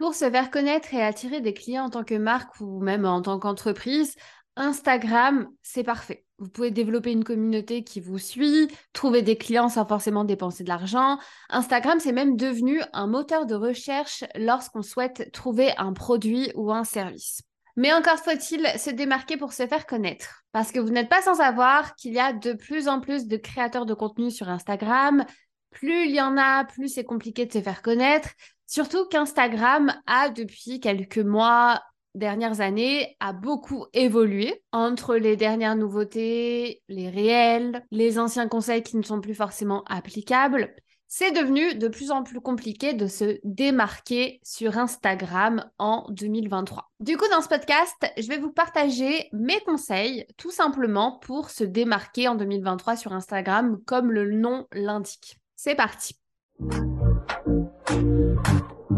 Pour se faire connaître et attirer des clients en tant que marque ou même en tant qu'entreprise, Instagram, c'est parfait. Vous pouvez développer une communauté qui vous suit, trouver des clients sans forcément dépenser de l'argent. Instagram, c'est même devenu un moteur de recherche lorsqu'on souhaite trouver un produit ou un service. Mais encore faut-il se démarquer pour se faire connaître. Parce que vous n'êtes pas sans savoir qu'il y a de plus en plus de créateurs de contenu sur Instagram. Plus il y en a, plus c'est compliqué de se faire connaître. Surtout qu'Instagram a depuis quelques mois, dernières années, a beaucoup évolué entre les dernières nouveautés, les réels, les anciens conseils qui ne sont plus forcément applicables. C'est devenu de plus en plus compliqué de se démarquer sur Instagram en 2023. Du coup, dans ce podcast, je vais vous partager mes conseils tout simplement pour se démarquer en 2023 sur Instagram comme le nom l'indique. C'est parti.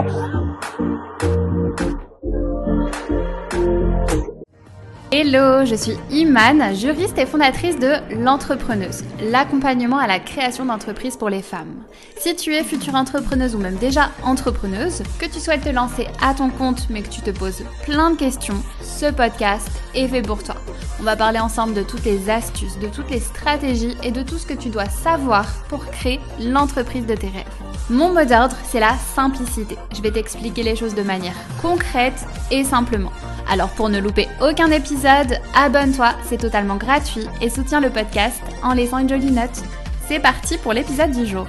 Thank you. Hello, je suis Iman, juriste et fondatrice de L'Entrepreneuse, l'accompagnement à la création d'entreprises pour les femmes. Si tu es future entrepreneuse ou même déjà entrepreneuse, que tu souhaites te lancer à ton compte mais que tu te poses plein de questions, ce podcast est fait pour toi. On va parler ensemble de toutes les astuces, de toutes les stratégies et de tout ce que tu dois savoir pour créer l'entreprise de tes rêves. Mon mot d'ordre, c'est la simplicité. Je vais t'expliquer les choses de manière concrète et simplement. Alors pour ne louper aucun épisode, abonne-toi, c'est totalement gratuit et soutiens le podcast en laissant une jolie note. C'est parti pour l'épisode du jour.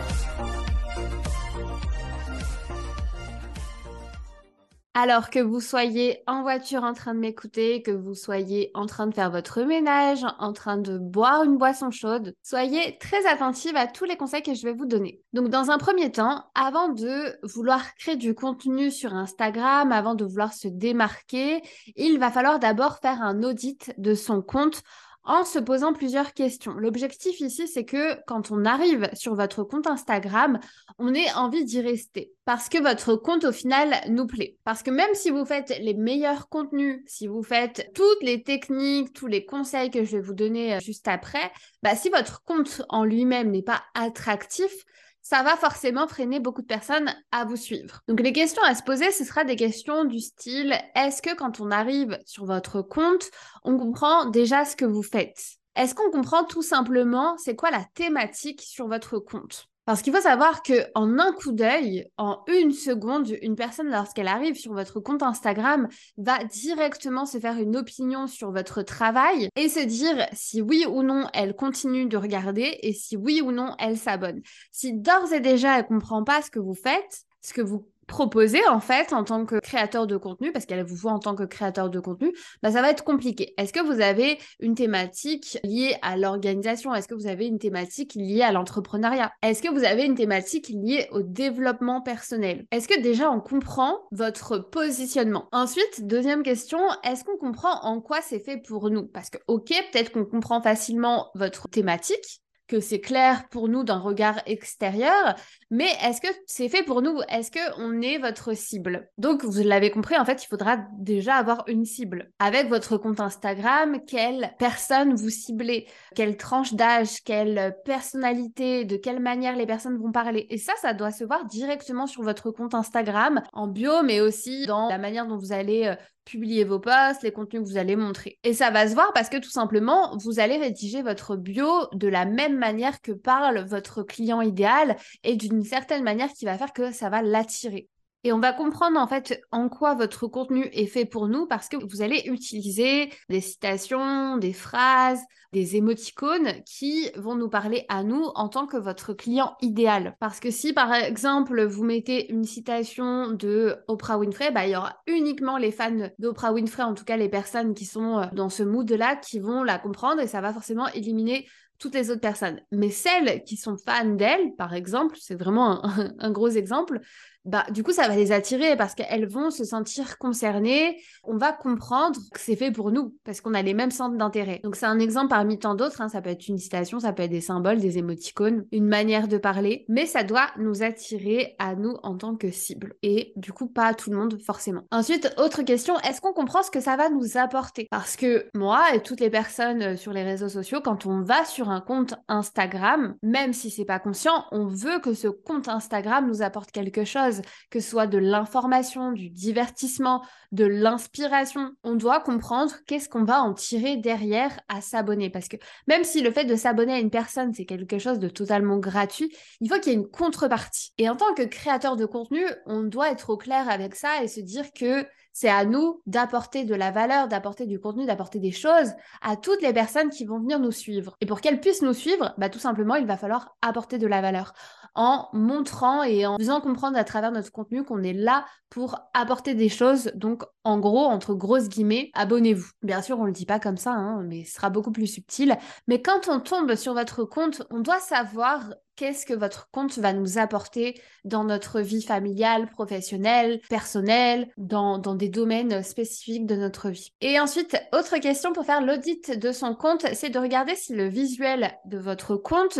Alors que vous soyez en voiture en train de m'écouter, que vous soyez en train de faire votre ménage, en train de boire une boisson chaude, soyez très attentive à tous les conseils que je vais vous donner. Donc dans un premier temps, avant de vouloir créer du contenu sur Instagram, avant de vouloir se démarquer, il va falloir d'abord faire un audit de son compte en se posant plusieurs questions. L'objectif ici, c'est que quand on arrive sur votre compte Instagram, on ait envie d'y rester parce que votre compte au final nous plaît. Parce que même si vous faites les meilleurs contenus, si vous faites toutes les techniques, tous les conseils que je vais vous donner euh, juste après, bah, si votre compte en lui-même n'est pas attractif, ça va forcément freiner beaucoup de personnes à vous suivre. Donc les questions à se poser, ce sera des questions du style est-ce que quand on arrive sur votre compte, on comprend déjà ce que vous faites? Est-ce qu'on comprend tout simplement c'est quoi la thématique sur votre compte? Parce qu'il faut savoir que en un coup d'œil, en une seconde, une personne lorsqu'elle arrive sur votre compte Instagram va directement se faire une opinion sur votre travail et se dire si oui ou non elle continue de regarder et si oui ou non elle s'abonne. Si d'ores et déjà elle comprend pas ce que vous faites, ce que vous proposer en fait en tant que créateur de contenu, parce qu'elle vous voit en tant que créateur de contenu, bah, ça va être compliqué. Est-ce que vous avez une thématique liée à l'organisation? Est-ce que vous avez une thématique liée à l'entrepreneuriat? Est-ce que vous avez une thématique liée au développement personnel? Est-ce que déjà on comprend votre positionnement? Ensuite, deuxième question, est-ce qu'on comprend en quoi c'est fait pour nous? Parce que ok, peut-être qu'on comprend facilement votre thématique, que c'est clair pour nous d'un regard extérieur, mais est-ce que c'est fait pour nous? Est-ce qu'on est votre cible? Donc, vous l'avez compris, en fait, il faudra déjà avoir une cible. Avec votre compte Instagram, quelle personne vous ciblez? Quelle tranche d'âge? Quelle personnalité? De quelle manière les personnes vont parler? Et ça, ça doit se voir directement sur votre compte Instagram, en bio, mais aussi dans la manière dont vous allez publier vos posts, les contenus que vous allez montrer. Et ça va se voir parce que tout simplement, vous allez rédiger votre bio de la même manière que parle votre client idéal et d'une certaine manière qui va faire que ça va l'attirer. Et on va comprendre en fait en quoi votre contenu est fait pour nous parce que vous allez utiliser des citations, des phrases, des émoticônes qui vont nous parler à nous en tant que votre client idéal. Parce que si par exemple vous mettez une citation de Oprah Winfrey, bah, il y aura uniquement les fans d'Oprah Winfrey, en tout cas les personnes qui sont euh, dans ce mood-là, qui vont la comprendre et ça va forcément éliminer toutes les autres personnes. Mais celles qui sont fans d'elle, par exemple, c'est vraiment un, gros exemple, bah, du coup, ça va les attirer parce qu'elles vont se sentir concernées. On va comprendre que c'est fait pour nous parce qu'on a les mêmes centres d'intérêt. Donc, c'est un exemple parmi tant d'autres. Hein. Ça peut être une citation, ça peut être des symboles, des émoticônes, une manière de parler, mais ça doit nous attirer à nous en tant que cible. Et du coup, pas à tout le monde forcément. Ensuite, autre question, est-ce qu'on comprend ce que ça va nous apporter? Parce que moi et toutes les personnes euh, sur les réseaux sociaux, quand on va sur un compte Instagram, même si c'est pas conscient, on veut que ce compte Instagram nous apporte quelque chose que ce soit de l'information, du divertissement, de l'inspiration. On doit comprendre qu'est-ce qu'on va en tirer derrière à s'abonner. Parce que même si le fait de s'abonner à une personne, c'est quelque chose de totalement gratuit, il faut qu'il y ait une contrepartie. Et en tant que créateur de contenu, on doit être au clair avec ça et se dire que c'est à nous d'apporter de la valeur, d'apporter du contenu, d'apporter des choses à toutes les personnes qui vont venir nous suivre. Et pour qu'elles puissent nous suivre, bah, tout simplement, il va falloir apporter de la valeur en montrant et en faisant comprendre à travers notre contenu qu'on est là pour apporter des choses. Donc, en gros, entre grosses guillemets, abonnez-vous. Bien sûr, on ne le dit pas comme ça, hein, mais ce sera beaucoup plus subtil. Mais quand on tombe sur votre compte, on doit savoir qu'est-ce que votre compte va nous apporter dans notre vie familiale, professionnelle, personnelle, dans, des domaines spécifiques de notre vie? Et ensuite, autre question pour faire l'audit de son compte, c'est de regarder si le visuel de votre compte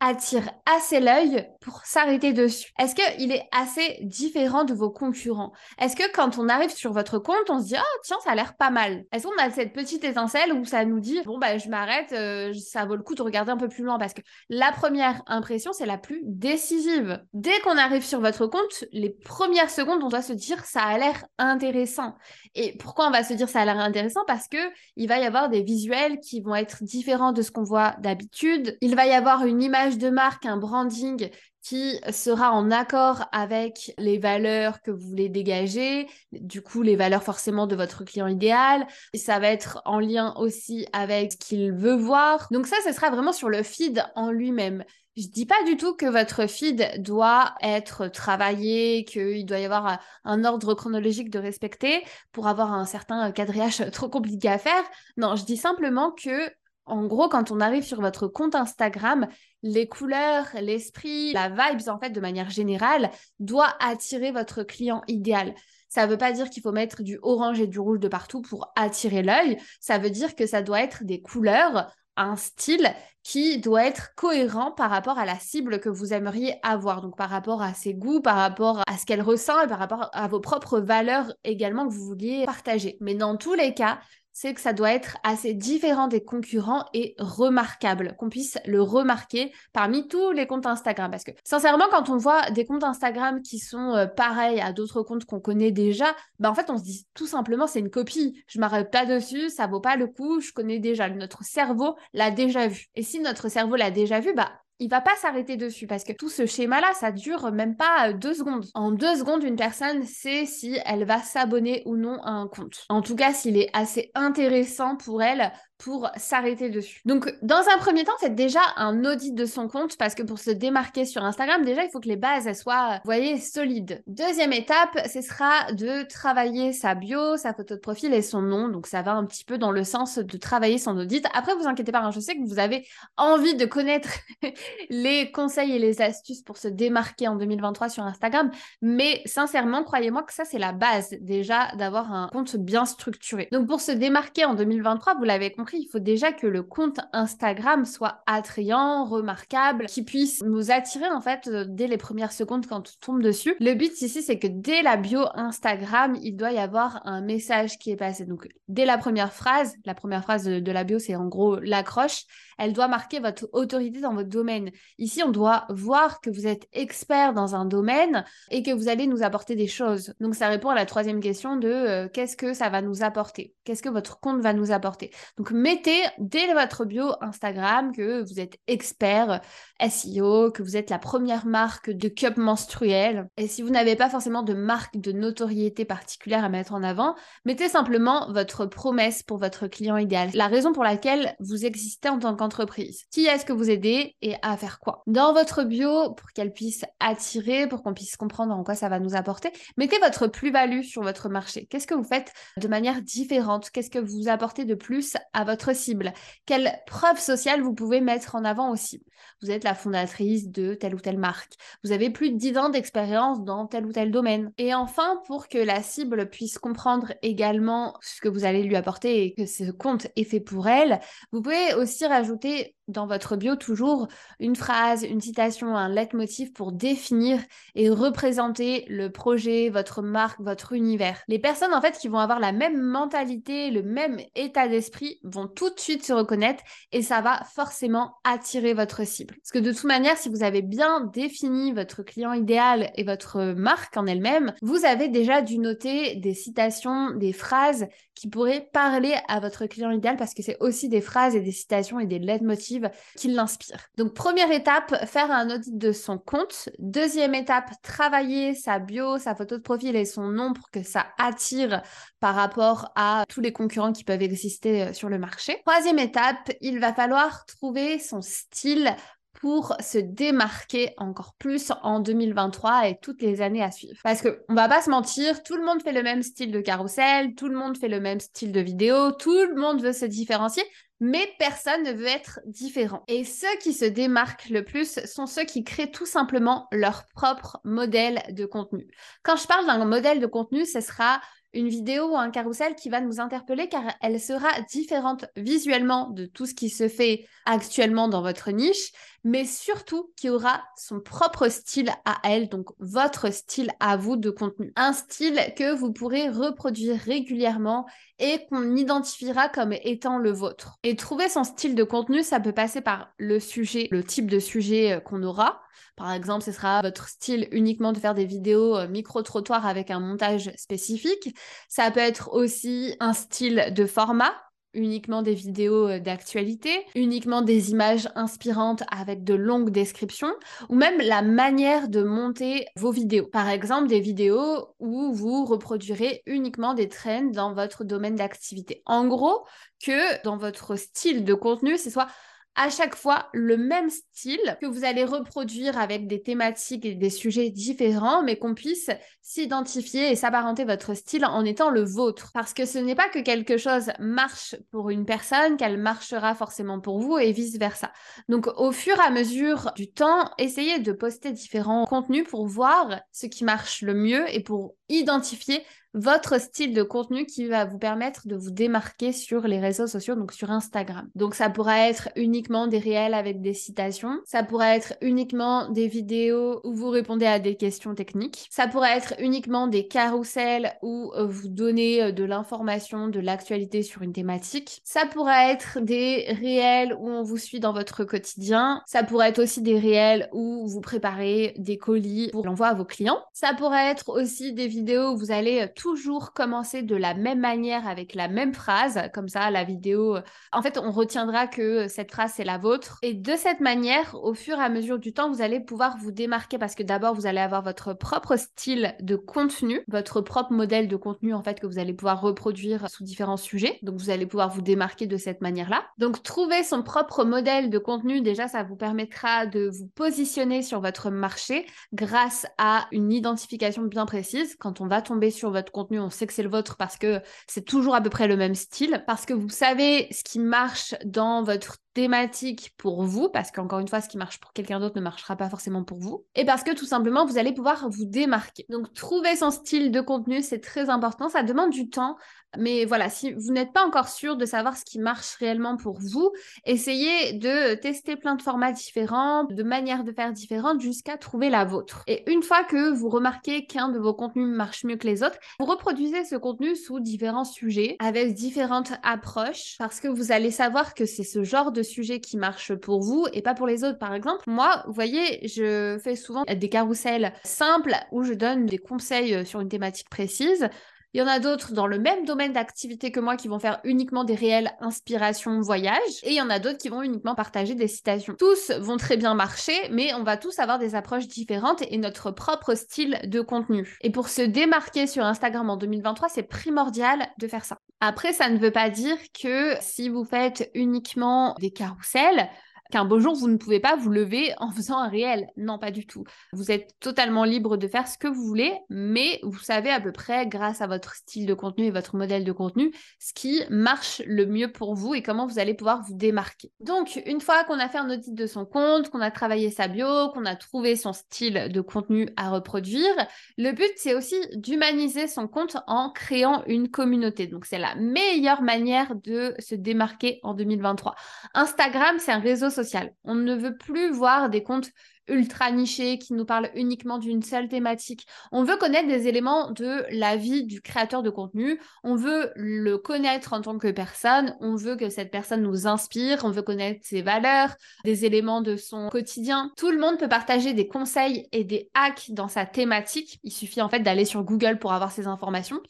attire assez l'œil pour s'arrêter dessus Est-ce qu'il est assez différent de vos concurrents? Est-ce que quand on arrive sur votre compte, on se dit ah tiens ça a l'air pas mal Est-ce qu'on a cette petite étincelle où ça nous dit bon bah je m'arrête, euh, ça vaut le coup de regarder un peu plus loin? Parce que la première impression c'est la plus décisive. Dès qu'on arrive sur votre compte, les premières secondes on doit se dire ça a l'air intéressant. Et pourquoi on va se dire ça a l'air intéressant? Parce que il va y avoir des visuels qui vont être différents de ce qu'on voit d'habitude. Il va y avoir une image de marque, un branding qui sera en accord avec les valeurs que vous voulez dégager, du coup les valeurs forcément de votre client idéal. Ça va être en lien aussi avec ce qu'il veut voir. Donc ça, ce sera vraiment sur le feed en lui-même. Je dis pas du tout que votre feed doit être travaillé, qu'il doit y avoir un ordre chronologique de respecter pour avoir un certain quadrillage trop compliqué à faire. Non, je dis simplement que en gros, quand on arrive sur votre compte Instagram, les couleurs, l'esprit, la vibes, en fait, de manière générale, doit attirer votre client idéal. Ça ne veut pas dire qu'il faut mettre du orange et du rouge de partout pour attirer l'œil. Ça veut dire que ça doit être des couleurs, un style qui doit être cohérent par rapport à la cible que vous aimeriez avoir. Donc par rapport à ses goûts, par rapport à ce qu'elle ressent et par rapport à vos propres valeurs également que vous vouliez partager. Mais dans tous les cas, c'est que ça doit être assez différent des concurrents et remarquable, qu'on puisse le remarquer parmi tous les comptes Instagram. Parce que sincèrement, quand on voit des comptes Instagram qui sont euh, pareils à d'autres comptes qu'on connaît déjà, bah en fait on se dit tout simplement c'est une copie. Je m'arrête pas dessus, ça vaut pas le coup, je connais déjà. Notre cerveau l'a déjà vu. Et si notre cerveau l'a déjà vu, bah il va pas s'arrêter dessus parce que tout ce schéma-là, ça dure même pas euh, deux secondes. En deux secondes, une personne sait si elle va s'abonner ou non à un compte. En tout cas, s'il est assez intéressant pour elle pour s'arrêter dessus. Donc, dans un premier temps, c'est déjà un audit de son compte parce que pour se démarquer sur Instagram, déjà, il faut que les bases elles soient, vous voyez, solides. Deuxième étape, ce sera de travailler sa bio, sa photo de profil et son nom. Donc, ça va un petit peu dans le sens de travailler son audit. Après, vous inquiétez pas, hein, je sais que vous avez envie de connaître les conseils et les astuces pour se démarquer en 2023 sur Instagram, mais sincèrement, croyez-moi que ça, c'est la base déjà d'avoir un compte bien structuré. Donc, pour se démarquer en 2023, vous l'avez compris, il faut déjà que le compte Instagram soit attrayant, remarquable, qui puisse nous attirer en fait euh, dès les premières secondes quand on tombe dessus. Le but ici, c'est que dès la bio Instagram, il doit y avoir un message qui est passé. Donc, dès la première phrase, la première phrase de, la bio, c'est en gros l'accroche, elle doit marquer votre autorité dans votre domaine. Ici, on doit voir que vous êtes expert dans un domaine et que vous allez nous apporter des choses. Donc, ça répond à la troisième question de euh, qu'est-ce que ça va nous apporter? Qu'est-ce que votre compte va nous apporter? Donc, mettez dès votre bio Instagram que vous êtes expert SEO, que vous êtes la première marque de cup menstruel. Et si vous n'avez pas forcément de marque de notoriété particulière à mettre en avant, mettez simplement votre promesse pour votre client idéal. La raison pour laquelle vous existez en tant qu'entreprise. Qui est-ce que vous aidez et à faire quoi? Dans votre bio, pour qu'elle puisse attirer, pour qu'on puisse comprendre en quoi ça va nous apporter, mettez votre plus-value sur votre marché. Qu'est-ce que vous faites de manière différente? Qu'est-ce que vous apportez de plus à votre cible Quelle preuve sociale vous pouvez mettre en avant aussi? Vous êtes la fondatrice de telle ou telle marque. Vous avez plus de 10 ans d'expérience dans tel ou tel domaine. Et enfin, pour que la cible puisse comprendre également ce que vous allez lui apporter et que ce compte est fait pour elle, vous pouvez aussi rajouter dans votre bio toujours une phrase, une citation, un leitmotiv pour définir et représenter le projet, votre marque, votre univers. Les personnes en fait qui vont avoir la même mentalité, le même état d'esprit vont tout de suite se reconnaître et ça va forcément attirer votre cible. Parce que de toute manière, si vous avez bien défini votre client idéal et votre marque en elle-même, vous avez déjà dû noter des citations, des phrases qui pourraient parler à votre client idéal parce que c'est aussi des phrases et des citations et des leitmotivs qui l'inspirent. Donc première étape, faire un audit de son compte. Deuxième étape, travailler sa bio, sa photo de profil et son nom pour que ça attire par rapport à tous les concurrents qui peuvent exister euh, sur le marché. Troisième étape, il va falloir trouver son style pour se démarquer encore plus en 2023 et toutes les années à suivre. Parce que on va pas se mentir, tout le monde fait le même style de carrousel, tout le monde fait le même style de vidéo, tout le monde veut se différencier, mais personne ne veut être différent. Et ceux qui se démarquent le plus sont ceux qui créent tout simplement leur propre modèle de contenu. Quand je parle d'un modèle de contenu, ce sera une vidéo ou un carrousel qui va nous interpeller car elle sera différente visuellement de tout ce qui se fait actuellement dans votre niche, mais surtout qui aura son propre style à elle, donc votre style à vous de contenu. Un style que vous pourrez reproduire régulièrement et qu'on identifiera comme étant le vôtre. Et trouver son style de contenu, ça peut passer par le sujet, le type de sujet euh, qu'on aura. Par exemple, ce sera votre style uniquement de faire des vidéos euh, micro-trottoirs avec un montage spécifique. Ça peut être aussi un style de format uniquement des vidéos euh, d'actualité, uniquement des images inspirantes avec de longues descriptions, ou même la manière de monter vos vidéos. Par exemple, des vidéos où vous reproduirez uniquement des trends dans votre domaine d'activité. En gros, que dans votre style de contenu, c'est soit à chaque fois le même style que vous allez reproduire avec des thématiques et des sujets différents, mais qu'on puisse s'identifier et s'apparenter votre style en étant le vôtre. Parce que ce n'est pas que quelque chose marche pour une personne, qu'elle marchera forcément pour vous et vice-versa. Donc au fur et à mesure du temps, essayez de poster différents contenus pour voir ce qui marche le mieux et pour identifier votre style de contenu qui va vous permettre de vous démarquer sur les réseaux sociaux, donc sur Instagram. Donc ça pourra être uniquement des réels avec des citations, ça pourrait être uniquement des vidéos où vous répondez à des questions techniques, ça pourrait être uniquement des carousels où euh, vous donnez euh, de l'information, de l'actualité sur une thématique, ça pourrait être des réels où on vous suit dans votre quotidien, ça pourrait être aussi des réels où vous préparez des colis pour l'envoi à vos clients, ça pourrait être aussi des vidéos où vous allez euh, toujours commencer de la même manière avec la même phrase, comme ça la vidéo, euh, en fait on retiendra que cette phrase c'est la vôtre. Et de cette manière, au fur et à mesure du temps, vous allez pouvoir vous démarquer parce que d'abord vous allez avoir votre propre style de contenu, votre propre modèle de contenu en fait que vous allez pouvoir reproduire sous différents sujets. Donc vous allez pouvoir vous démarquer de cette manière-là. Donc trouver son propre modèle de contenu, déjà ça vous permettra de vous positionner sur votre marché grâce à une identification bien précise. Quand on va tomber sur votre contenu, on sait que c'est le vôtre parce que c'est toujours à peu près le même style, parce que vous savez ce qui marche dans votre thématique pour vous, parce qu'encore une fois, ce qui marche pour quelqu'un d'autre ne marchera pas forcément pour vous, et parce que tout simplement, vous allez pouvoir vous démarquer. Donc, trouver son style de contenu, c'est très important, ça demande du temps, mais voilà, si vous n'êtes pas encore sûr de savoir ce qui marche réellement pour vous, essayez de tester plein de formats différents, de manières de faire différentes jusqu'à trouver la vôtre. Et une fois que vous remarquez qu'un de vos contenus marche mieux que les autres, vous reproduisez ce contenu sous différents sujets, avec différentes approches, parce que vous allez savoir que c'est ce genre de sujet qui marche pour vous et pas pour les autres. Par exemple, moi, vous voyez, je fais souvent des carousels simples où je donne des conseils sur une thématique précise. Il y en a d'autres dans le même domaine d'activité que moi qui vont faire uniquement des réelles inspirations voyage. Et il y en a d'autres qui vont uniquement partager des citations. Tous vont très bien marcher, mais on va tous avoir des approches différentes et notre propre style de contenu. Et pour se démarquer sur Instagram en 2023, c'est primordial de faire ça. Après, ça ne veut pas dire que si vous faites uniquement des carousels, qu'un beau jour, vous ne pouvez pas vous lever en faisant un réel. Non, pas du tout. Vous êtes totalement libre de faire ce que vous voulez, mais vous savez à peu près, grâce à votre style de contenu et votre modèle de contenu, ce qui marche le mieux pour vous et comment vous allez pouvoir vous démarquer. Donc, une fois qu'on a fait un audit de son compte, qu'on a travaillé sa bio, qu'on a trouvé son style de contenu à reproduire, le but, c'est aussi d'humaniser son compte en créant une communauté. Donc, c'est la meilleure manière de se démarquer en 2023. Instagram, c'est un réseau social on ne veut plus voir des comptes ultra niché, qui nous parle uniquement d'une seule thématique. On veut connaître des éléments de la vie du créateur de contenu. On veut le connaître en tant que personne. On veut que cette personne nous inspire. On veut connaître ses valeurs, des éléments de son quotidien. Tout le monde peut partager des conseils et des hacks dans sa thématique. Il suffit en fait d'aller sur Google pour avoir ces informations.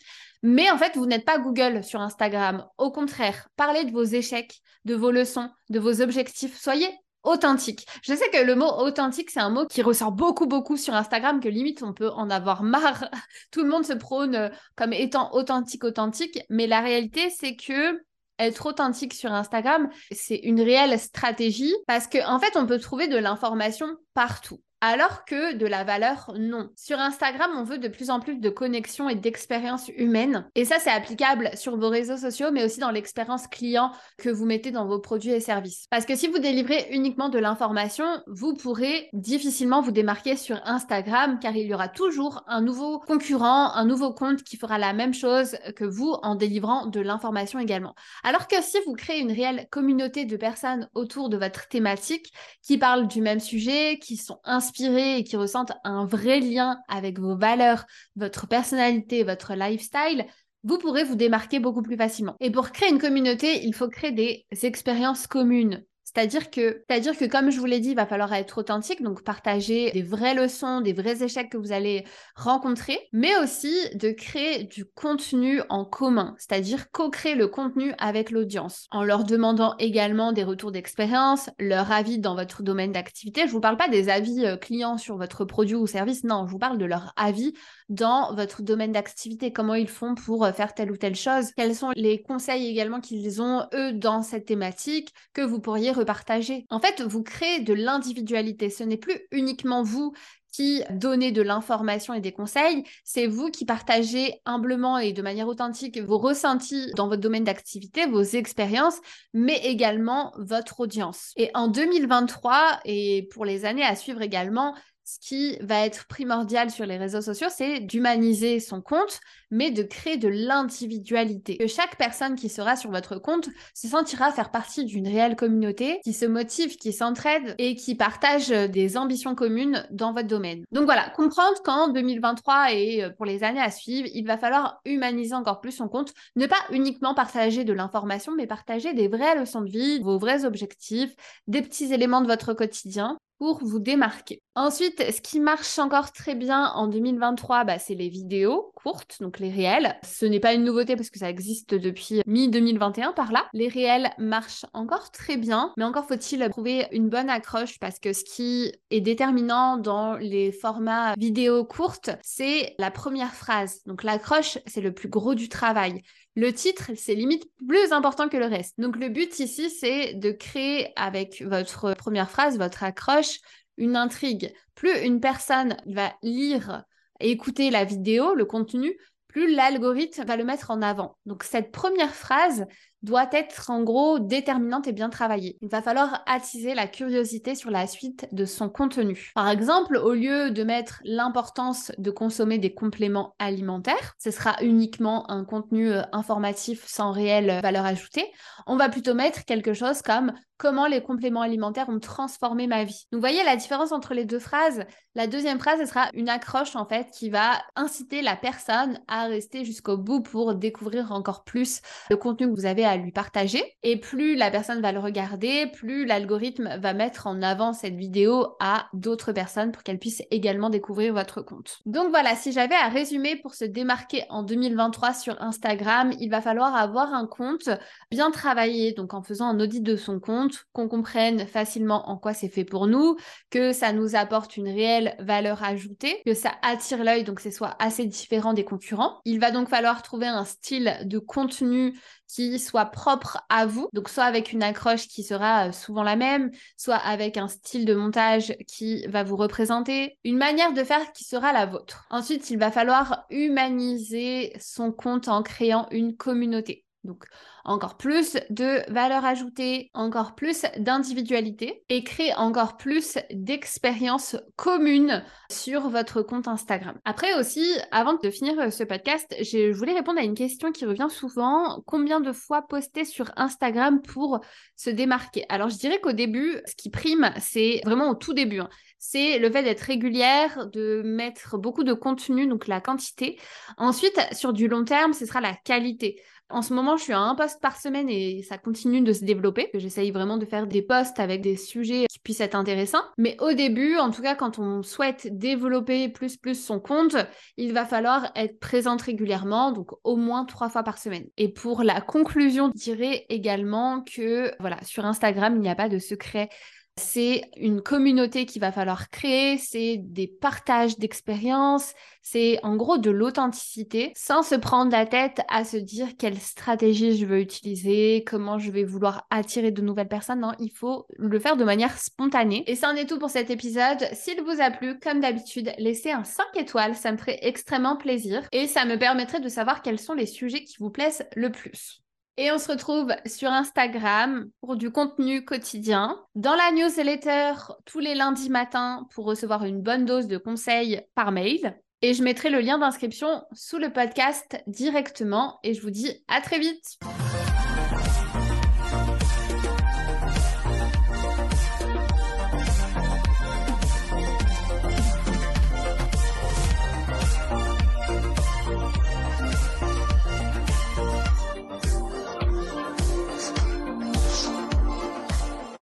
Mais en fait, vous n'êtes pas Google sur Instagram. Au contraire, parlez de vos échecs, de vos leçons, de vos objectifs. Soyez authentique. Je sais que le mot authentique, c'est un mot qui ressort beaucoup, beaucoup sur Instagram, que limite, on peut en avoir marre. Tout le monde se prône euh, comme étant authentique, authentique. Mais la réalité, c'est que être authentique sur Instagram, c'est une réelle stratégie parce qu'en en fait, on peut trouver de l'information partout alors que de la valeur, non. Sur Instagram, on veut de plus en plus de connexions et d'expériences humaines. Et ça, c'est applicable sur vos réseaux sociaux, mais aussi dans l'expérience client que vous mettez dans vos produits et services. Parce que si vous délivrez uniquement de l'information, vous pourrez difficilement vous démarquer sur Instagram, car il y aura toujours un nouveau concurrent, un nouveau compte qui fera la même chose que vous en délivrant de l'information également. Alors que si vous créez une réelle communauté de personnes autour de votre thématique, qui parlent du même sujet, qui sont inspirées, et qui ressentent un vrai lien avec vos valeurs, votre personnalité, votre lifestyle, vous pourrez vous démarquer beaucoup plus facilement. Et pour créer une communauté, il faut créer des expériences communes. C'est-à-dire que, comme je vous l'ai dit, il va falloir être authentique, donc partager des vraies leçons, des vrais échecs que vous allez rencontrer, mais aussi de créer du contenu en commun, c'est-à-dire co-créer le contenu avec l'audience, en leur demandant également des retours d'expérience, leur avis dans votre domaine d'activité. Je vous parle pas des avis euh, clients sur votre produit ou service, non, je vous parle de leur avis dans votre domaine d'activité, comment ils font pour euh, faire telle ou telle chose, quels sont les conseils également qu'ils ont, eux, dans cette thématique, que vous pourriez repartager? En fait, vous créez de l'individualité. Ce n'est plus uniquement vous qui donnez de l'information et des conseils, c'est vous qui partagez humblement et de manière authentique vos ressentis dans votre domaine d'activité, vos expériences, mais également votre audience. Et en 2023 et pour les années à suivre également, ce qui va être primordial sur les réseaux sociaux, c'est d'humaniser son compte, mais de créer de l'individualité. Que chaque personne qui sera sur votre compte se sentira faire partie d'une réelle communauté, qui se motive, qui s'entraide et qui partage des ambitions communes dans votre domaine. Donc voilà, comprendre qu'en 2023 et euh, pour les années à suivre, il va falloir humaniser encore plus son compte, ne pas uniquement partager de l'information, mais partager des vraies leçons de vie, vos vrais objectifs, des petits éléments de votre quotidien vous démarquer. Ensuite, ce qui marche encore très bien en 2023, bah, c'est les vidéos courtes, donc les réels. Ce n'est pas une nouveauté parce que ça existe depuis mi-2021 par là. Les réels marchent encore très bien, mais encore faut-il trouver une bonne accroche parce que ce qui est déterminant dans les formats vidéo courtes, c'est la première phrase. Donc l'accroche, c'est le plus gros du travail. Le titre, c'est limite plus important que le reste. Donc le but ici, c'est de créer avec votre première phrase, votre accroche, une intrigue. Plus une personne va lire et écouter la vidéo, le contenu, plus l'algorithme va le mettre en avant. Donc cette première phrase doit être en gros déterminante et bien travaillée. Il va falloir attiser la curiosité sur la suite de son contenu. Par exemple, au lieu de mettre l'importance de consommer des compléments alimentaires, ce sera uniquement un contenu euh, informatif sans réelle valeur ajoutée, on va plutôt mettre quelque chose comme comment les compléments alimentaires ont transformé ma vie. Donc, vous voyez la différence entre les deux phrases. La deuxième phrase, ce sera une accroche en fait qui va inciter la personne à rester jusqu'au bout pour découvrir encore plus le contenu que vous avez lui partager. Et plus la personne va le regarder, plus l'algorithme va mettre en avant cette vidéo à d'autres personnes pour qu'elles puissent également découvrir votre compte. Donc voilà, si j'avais à résumer pour se démarquer en 2023 sur Instagram, il va falloir avoir un compte bien travaillé, donc en faisant un audit de son compte qu'on comprenne facilement en quoi c'est fait pour nous, que ça nous apporte une réelle valeur ajoutée, que ça attire l'œil, donc c'est soit assez différent des concurrents. Il va donc falloir trouver un style de contenu qui soit propre à vous, donc soit avec une accroche qui sera euh, souvent la même, soit avec un style de montage qui va vous représenter, une manière de faire qui sera la vôtre. Ensuite, il va falloir humaniser son compte en créant une communauté. Donc, encore plus de valeur ajoutée, encore plus d'individualité et créer encore plus d'expériences communes sur votre compte Instagram. Après aussi, avant de finir euh, ce podcast, je voulais répondre à une question qui revient souvent. Combien de fois poster sur Instagram pour se démarquer? Alors, je dirais qu'au début, ce qui prime, c'est vraiment au tout début. Hein, c'est le fait d'être régulière, de mettre beaucoup de contenu, donc la quantité. Ensuite, sur du long terme, ce sera la qualité. En ce moment, je suis à un post par semaine et ça continue de se développer. J'essaye vraiment de faire des posts avec des sujets qui puissent être intéressants. Mais au début, en tout cas, quand on souhaite développer plus plus son compte, il va falloir être présente régulièrement, donc au moins trois fois par semaine. Et pour la conclusion, je dirais également que voilà, sur Instagram, il n'y a pas de secret c'est une communauté qu'il va falloir créer, c'est des partages d'expériences, c'est en gros de l'authenticité sans se prendre la tête à se dire quelle stratégie je veux utiliser, comment je vais vouloir attirer de nouvelles personnes. Non, il faut le faire de manière spontanée. Et ça en est tout pour cet épisode. S'il vous a plu, comme d'habitude, laissez un 5 étoiles, ça me ferait extrêmement plaisir et ça me permettrait de savoir quels sont les sujets qui vous plaisent le plus. Et on se retrouve sur Instagram pour du contenu quotidien. Dans la newsletter tous les lundis matins pour recevoir une bonne dose de conseils par mail. Et je mettrai le lien d'inscription sous le podcast directement. Et je vous dis à très vite.